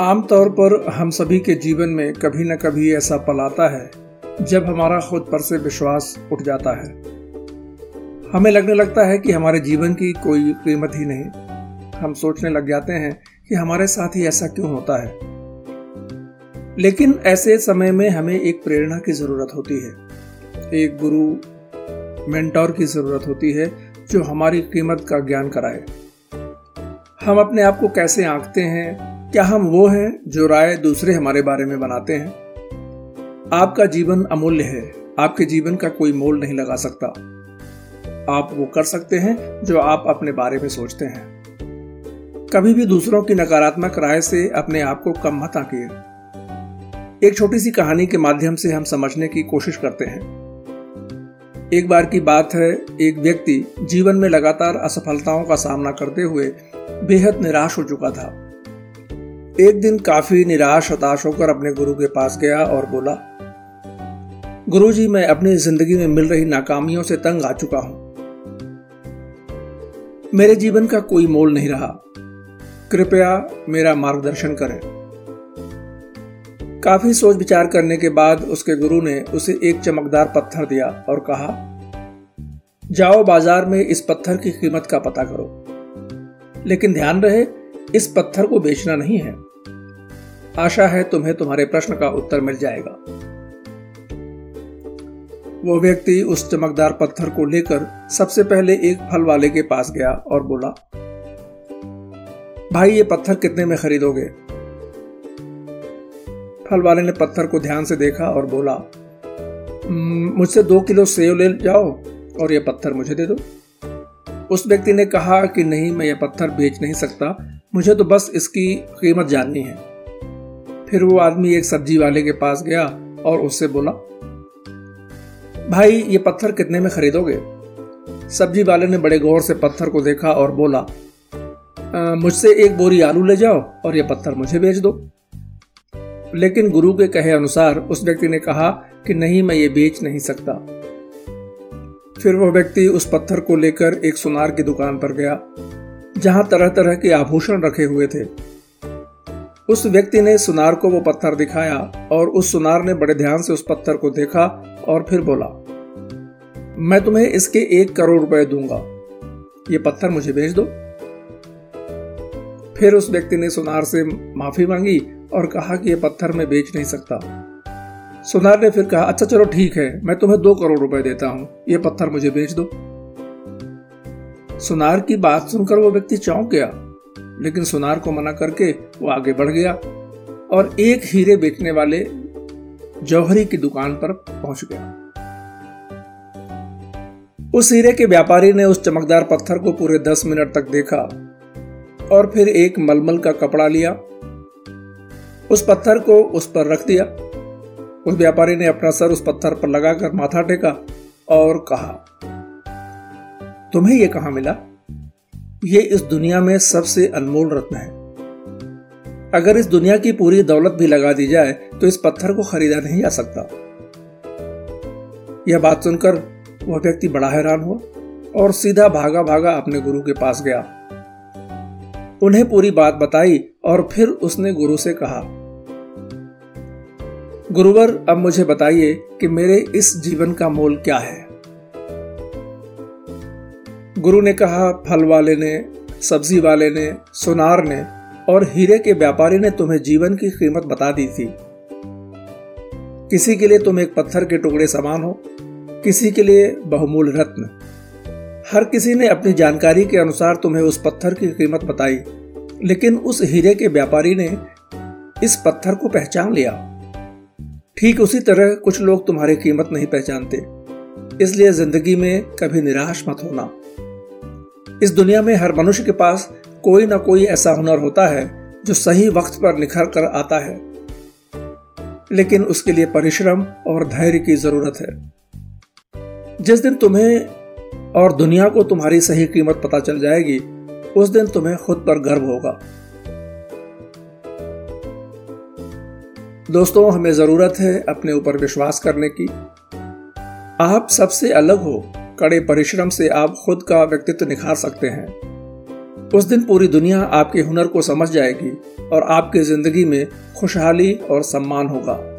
आमतौर पर हम सभी के जीवन में कभी न कभी ऐसा पल आता है, जब हमारा खुद पर से विश्वास उठ जाता है। हमें लगने लगता है कि हमारे जीवन की कोई कीमत ही नहीं। हम सोचने लग जाते हैं कि हमारे साथ ही ऐसा क्यों होता है। लेकिन ऐसे समय में हमें एक प्रेरणा की ज़रूरत होती है। एक गुरु, मेंटोर की ज़रूरत होती है, जो हमारी कीमत का ज्ञान कराए। हम अपने आप को कैसे आंकते हैं क्या हम वो हैं जो राय दूसरे हमारे बारे में बनाते हैं? आपका जीवन अमूल्य है। आपके जीवन का कोई मोल नहीं लगा सकता। आप वो कर सकते हैं जो आप अपने बारे में सोचते हैं। कभी भी दूसरों की नकारात्मक राय से अपने आप को कम मत आंकिए। एक छोटी सी कहानी के माध्यम से हम समझने की कोशिश करते हैं। एक बार की बात है, एक व्यक्ति जीवन में लगातार असफलताओं का सामना करते हुए बेहद निराश हो चुका था। एक दिन काफ़ी निराश हताश होकर अपने गुरु के पास गया और बोला, गुरुजी, मैं अपनी ज़िंदगी में मिल रही नाकामियों से तंग आ चुका हूँ। मेरे जीवन का कोई मोल नहीं रहा। कृपया मेरा मार्गदर्शन करें। काफ़ी सोच विचार करने के बाद उसके गुरु ने उसे एक चमकदार पत्थर दिया और कहा, जाओ बाज़ार में इस पत्थर की कीमत का पता करो। लेकिन ध्यान रहे, इस पत्थर को बेचना नहीं है। आशा है तुम्हें तुम्हारे प्रश्न का उत्तर मिल जाएगा। वो व्यक्ति उस चमकदार पत्थर को लेकर सबसे पहले एक फल वाले के पास गया और बोला, भाई, ये पत्थर कितने में खरीदोगे? फल वाले ने पत्थर को ध्यान से देखा और बोला मुझसे दो किलो सेव ले जाओ और ये पत्थर मुझे दे दो। उस व्यक्ति ने कहा कि, नहीं, मैं ये पत्थर बेच नहीं सकता। मुझे तो बस इसकी कीमत जाननी है। फिर वो आदमी एक सब्ज़ी वाले के पास गया और उससे बोला, भाई, ये पत्थर कितने में खरीदोगे? सब्ज़ी वाले ने बड़े गौर से पत्थर को देखा और बोला मुझसे एक बोरी आलू ले जाओ और ये पत्थर मुझे बेच दो। लेकिन गुरु के कहे अनुसार उस व्यक्ति ने कहा कि नहीं, मैं ये बेच नहीं सकता। फिर वह व्यक्ति उस पत्थर को लेकर एक सुनार की दुकान पर गया, जहाँ तरह तरह के आभूषण रखे हुए थे। उस व्यक्ति ने सुनार को वो पत्थर दिखाया और उस सुनार ने बड़े ध्यान से उस पत्थर को देखा और फिर बोला, मैं तुम्हें इसके एक करोड़ रुपए दूँगा। ये पत्थर मुझे भेज दो। फिर उस व्यक्ति ने सुनार से माफ़ी मांगी और कहा कि यह पत्थर मैं बेच नहीं सकता। सुनार ने फिर कहा अच्छा चलो ठीक है, मैं तुम्हें दो करोड़ रुपए देता हूँ। ये पत्थर मुझे बेच दो। सुनार की बात सुनकर वो व्यक्ति चौंक गया। लेकिन सुनार को मना करके वो आगे बढ़ गया और एक हीरे बेचने वाले जौहरी की दुकान पर पहुँच गया। उस हीरे के व्यापारी ने उस चमकदार पत्थर को पूरे दस मिनट तक देखा और फिर एक मलमल का कपड़ा लिया। उस पत्थर को उस पर रख दिया। उस व्यापारी ने अपना सर उस पत्थर पर लगाकर माथा टेका और कहा, तुम्हें यह कहाँ मिला? ये इस दुनिया में सबसे अनमोल रत्न है। अगर इस दुनिया की पूरी दौलत भी लगा दी जाए तो इस पत्थर को खरीदा नहीं जा सकता। यह बात सुनकर वह व्यक्ति बड़ा हैरान हुआ और सीधा भागा भागा अपने गुरु के पास गया। उन्हें पूरी बात बताई और फिर उसने गुरु से कहा, गुरुवर, अब मुझे बताइए कि मेरे इस जीवन का मोल क्या है? गुरु ने कहा, फल वाले ने, सब्ज़ी वाले ने, सुनार ने और हीरे के व्यापारी ने तुम्हें जीवन की कीमत बता दी थी। किसी के लिए तुम एक पत्थर के टुकड़े समान हो, किसी के लिए बहुमूल्य रत्न। हर किसी ने अपनी जानकारी के अनुसार तुम्हें उस पत्थर की कीमत बताई, लेकिन उस हीरे के व्यापारी ने इस पत्थर को पहचान लिया। ठीक उसी तरह कुछ लोग तुम्हारी कीमत नहीं पहचानते, इसलिए ज़िंदगी में कभी निराश मत होना। इस दुनिया में हर मनुष्य के पास कोई ना कोई ऐसा हुनर होता है, जो सही वक्त पर निखर कर आता है। लेकिन उसके लिए परिश्रम और धैर्य की ज़रूरत है। जिस दिन तुम्हें और दुनिया को तुम्हारी सही कीमत पता चल जाएगी, उस दिन तुम्हें खुद पर गर्व होगा। दोस्तों, हमें ज़रूरत है अपने ऊपर विश्वास करने की। आप सबसे अलग हो। कड़े परिश्रम से आप खुद का व्यक्तित्व निखार सकते हैं। उस दिन पूरी दुनिया आपके हुनर को समझ जाएगी और आपकी ज़िंदगी में खुशहाली और सम्मान होगा।